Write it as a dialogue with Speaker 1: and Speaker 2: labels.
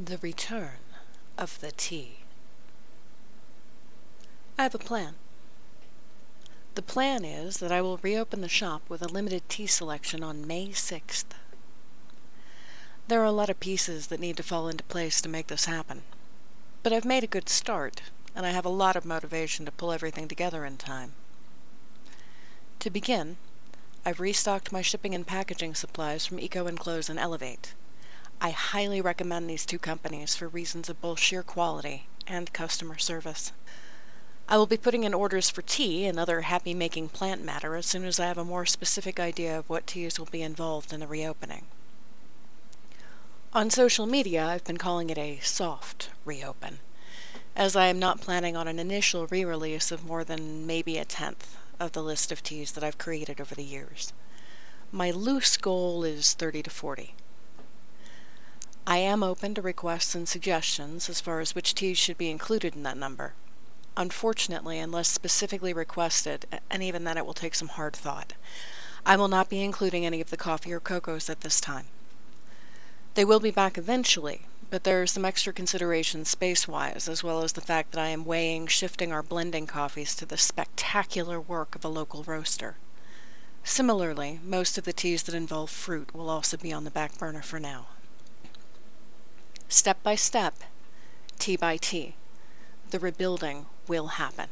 Speaker 1: The Return of the Tea I have a plan. The plan is that I will reopen the shop with a limited tea selection on May 6th. There are a lot of pieces that need to fall into place to make this happen. But I've made a good start, and I have a lot of motivation to pull everything together in time. To begin, I've restocked my shipping and packaging supplies from EcoEnclose and Elevate. I highly recommend these two companies for reasons of both sheer quality and customer service. I will be putting in orders for tea and other happy making plant matter as soon as I have a more specific idea of what teas will be involved in the reopening. On social media, I've been calling it a soft reopen, as I am not planning on an initial re release of more than maybe a tenth of the list of teas that I've created over the years. My loose goal is 30 to 40. I am open to requests and suggestions as far as which teas should be included in that number. Unfortunately, unless specifically requested, and even then it will take some hard thought, I will not be including any of the coffee or cocoas at this time. They will be back eventually, but there are some extra considerations space-wise, as well as the fact that I am weighing shifting our blending coffees to the spectacular work of a local roaster. Similarly, most of the teas that involve fruit will also be on the back burner for now. Step by step, tea by tea, the rebuilding will happen.